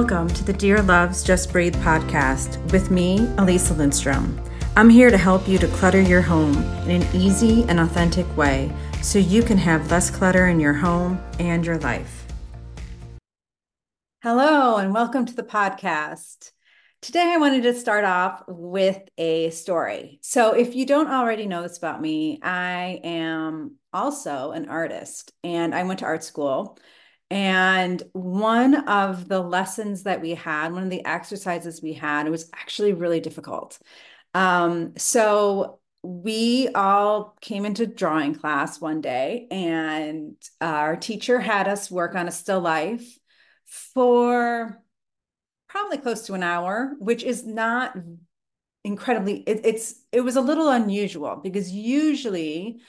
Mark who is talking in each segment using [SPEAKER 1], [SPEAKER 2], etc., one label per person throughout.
[SPEAKER 1] Welcome to the Dear Loves Just Breathe podcast with me, Elisa Lindstrom. I'm here to help you to clutter your home in an easy and authentic way so you can have less clutter in your home and your life. Hello, and welcome to the podcast. Today, I wanted to start off with a story. So, if you don't already know this about me, I am also an artist and I went to art school. And one of the lessons that we had, one of the exercises we had, it was actually really difficult. Um, so we all came into drawing class one day, and our teacher had us work on a still life for probably close to an hour, which is not incredibly it, it's it was a little unusual because usually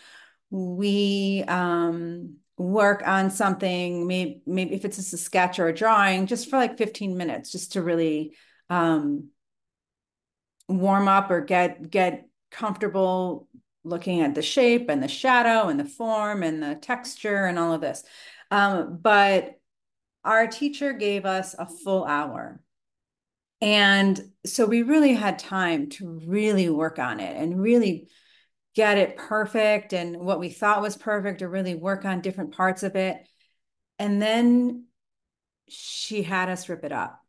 [SPEAKER 1] we um work on something maybe maybe if it's just a sketch or a drawing just for like 15 minutes just to really um warm up or get get comfortable looking at the shape and the shadow and the form and the texture and all of this. Um, but our teacher gave us a full hour. And so we really had time to really work on it and really get it perfect and what we thought was perfect or really work on different parts of it. And then she had us rip it up.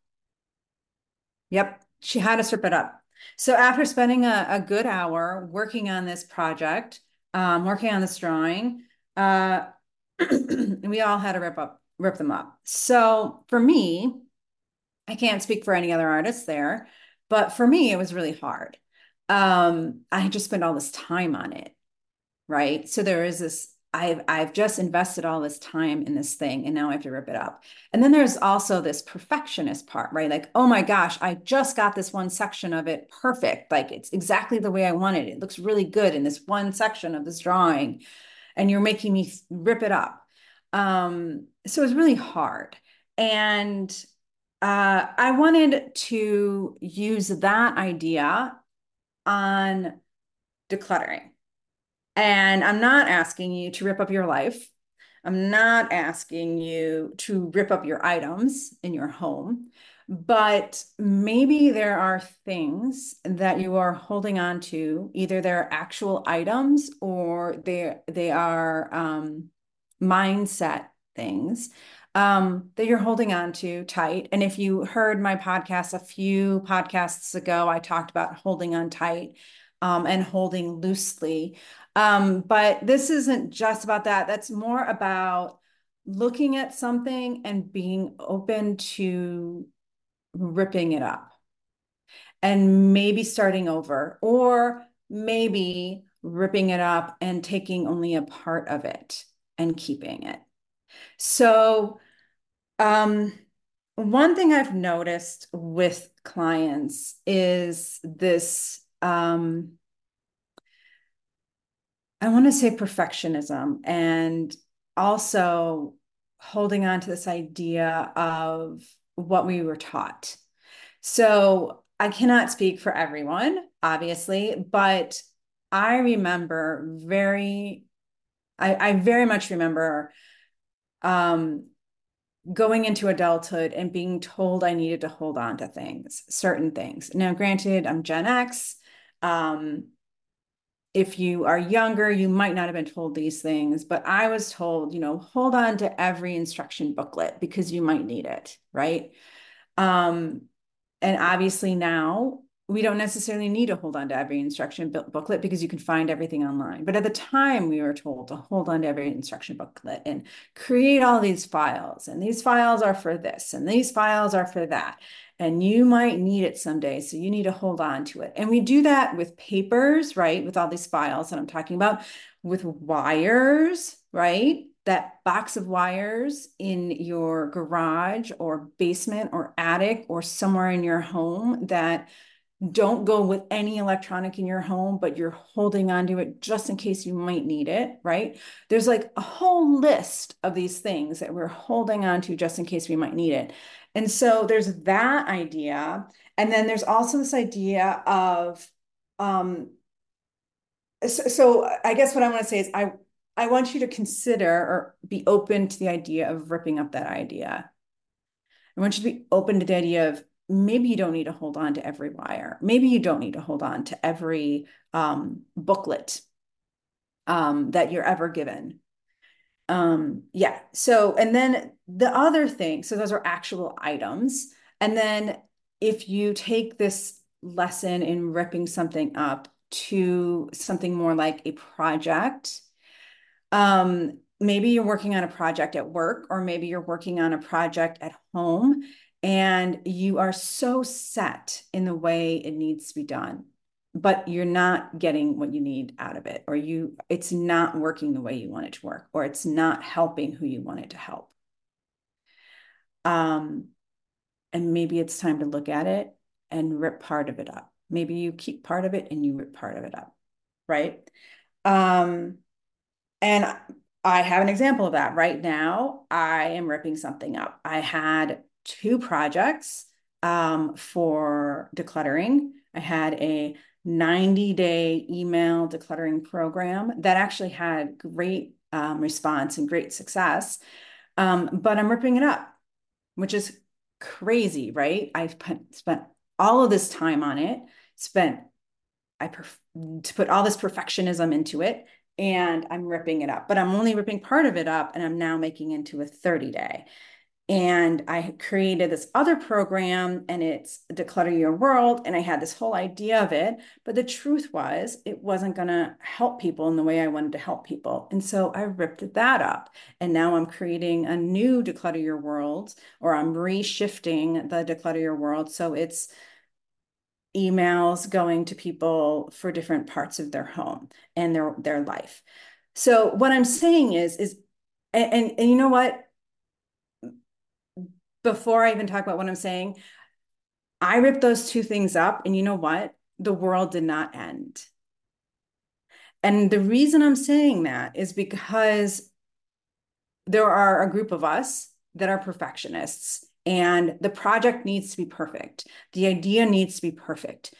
[SPEAKER 1] Yep, she had us rip it up. So after spending a, a good hour working on this project, um, working on this drawing, uh, we all had to rip up, rip them up. So for me, I can't speak for any other artists there, but for me, it was really hard um, I just spent all this time on it, right? So there is this. I've I've just invested all this time in this thing, and now I have to rip it up. And then there's also this perfectionist part, right? Like, oh my gosh, I just got this one section of it perfect. Like it's exactly the way I wanted it. It looks really good in this one section of this drawing, and you're making me rip it up. Um, so it's really hard. And uh, I wanted to use that idea on decluttering. And I'm not asking you to rip up your life. I'm not asking you to rip up your items in your home, but maybe there are things that you are holding on to. Either they're actual items or they they are um, mindset things um, that you're holding on to tight. And if you heard my podcast a few podcasts ago, I talked about holding on tight um, and holding loosely. Um, but this isn't just about that. That's more about looking at something and being open to ripping it up and maybe starting over, or maybe ripping it up and taking only a part of it and keeping it. So, um, one thing I've noticed with clients is this, um, I want to say perfectionism and also holding on to this idea of what we were taught. So I cannot speak for everyone, obviously, but I remember very, I, I very much remember um, going into adulthood and being told I needed to hold on to things, certain things. Now, granted, I'm Gen X. Um, if you are younger, you might not have been told these things, but I was told, you know, hold on to every instruction booklet because you might need it, right? Um, and obviously now we don't necessarily need to hold on to every instruction booklet because you can find everything online. But at the time, we were told to hold on to every instruction booklet and create all these files. And these files are for this, and these files are for that. And you might need it someday. So you need to hold on to it. And we do that with papers, right? With all these files that I'm talking about, with wires, right? That box of wires in your garage or basement or attic or somewhere in your home that don't go with any electronic in your home, but you're holding on to it just in case you might need it, right? There's like a whole list of these things that we're holding on to just in case we might need it. And so there's that idea. And then there's also this idea of, um, so, so I guess what I want to say is I, I want you to consider or be open to the idea of ripping up that idea I want you to be open to the idea of maybe you don't need to hold on to every wire. Maybe you don't need to hold on to every um, booklet um, that you're ever given. Um, yeah. So, and then the other thing, so those are actual items. And then if you take this lesson in ripping something up to something more like a project, um, maybe you're working on a project at work, or maybe you're working on a project at home, and you are so set in the way it needs to be done but you're not getting what you need out of it or you it's not working the way you want it to work or it's not helping who you want it to help. Um and maybe it's time to look at it and rip part of it up. Maybe you keep part of it and you rip part of it up right? Um and i have an example of that. Right now i am ripping something up. I had two projects um, for decluttering i had a 90 day email decluttering program that actually had great um, response and great success. Um, but I'm ripping it up, which is crazy, right? I've put, spent all of this time on it, spent I perf- to put all this perfectionism into it, and I'm ripping it up. But I'm only ripping part of it up, and I'm now making into a 30 day. And I created this other program and it's Declutter Your World. And I had this whole idea of it. But the truth was, it wasn't going to help people in the way I wanted to help people. And so I ripped that up. And now I'm creating a new Declutter Your World, or I'm reshifting the Declutter Your World. So it's emails going to people for different parts of their home and their, their life. So what I'm saying is, is, and, and, and you know what? Before I even talk about what I'm saying, I ripped those two things up. And you know what? The world did not end. And the reason I'm saying that is because there are a group of us that are perfectionists, and the project needs to be perfect. The idea needs to be perfect.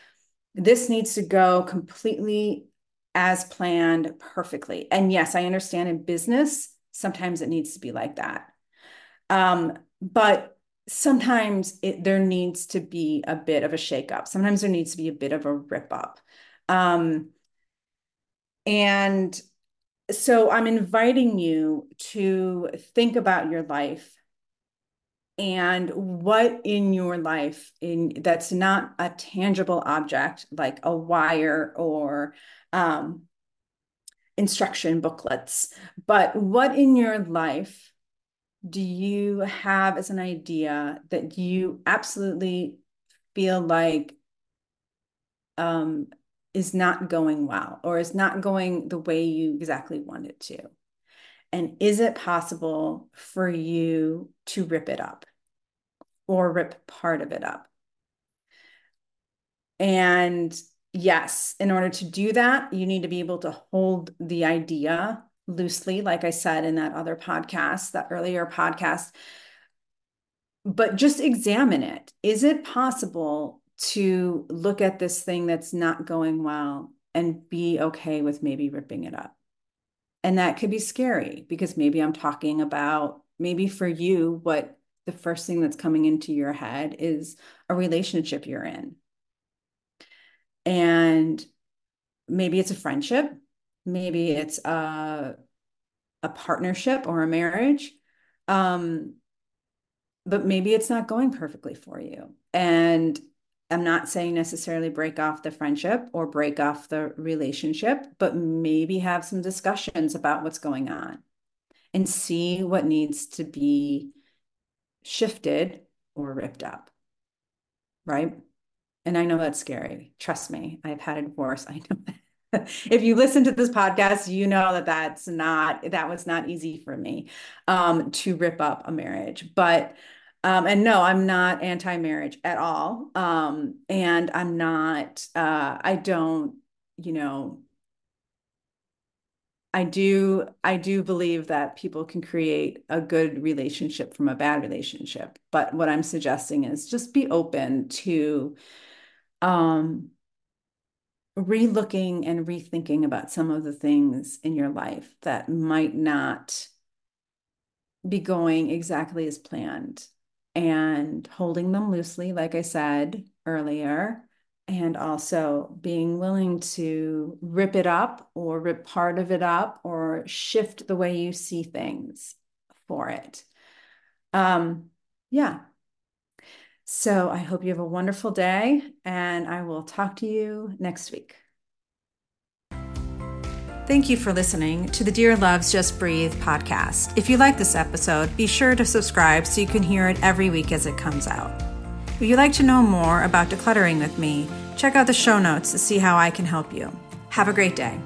[SPEAKER 1] This needs to go completely as planned perfectly. And yes, I understand in business, sometimes it needs to be like that. Um, but sometimes it, there needs to be a bit of a shakeup. Sometimes there needs to be a bit of a rip up. Um, and so I'm inviting you to think about your life and what in your life in that's not a tangible object like a wire or um, instruction booklets, but what in your life do you have as an idea that you absolutely feel like um, is not going well or is not going the way you exactly want it to? And is it possible for you to rip it up or rip part of it up? And yes, in order to do that, you need to be able to hold the idea loosely, like I said in that other podcast, that earlier podcast. But just examine it. Is it possible to look at this thing that's not going well and be okay with maybe ripping it up? And that could be scary because maybe I'm talking about maybe for you, what the first thing that's coming into your head is a relationship you're in. And maybe it's a friendship maybe it's a a partnership or a marriage um but maybe it's not going perfectly for you. And i'm not saying necessarily break off the friendship or break off the relationship but maybe have some discussions about what's going on and see what needs to be shifted or ripped up right? And i know that's scary. Trust me i've had a divorce i know that if you listen to this podcast, you know that that's not that was not easy for me um, to rip up a marriage. But um, and no, I'm not anti-marriage at all. Um, and I'm not. Uh, I don't. You know. I do. I do believe that people can create a good relationship from a bad relationship. But what I'm suggesting is just be open to um relooking and rethinking about some of the things in your life that might not be going exactly as planned. and holding them loosely, like I said earlier, and also being willing to rip it up or rip part of it up or shift the way you see things for it. Um, yeah. So I hope you have a wonderful day and I will talk to you next week. Thank you for listening to the Dear Loves Just Breathe podcast. If you like this episode, be sure to subscribe so you can hear it every week as it comes out. If you'd like to know more about decluttering with me, check out the show notes to see how I can help you. Have a great day.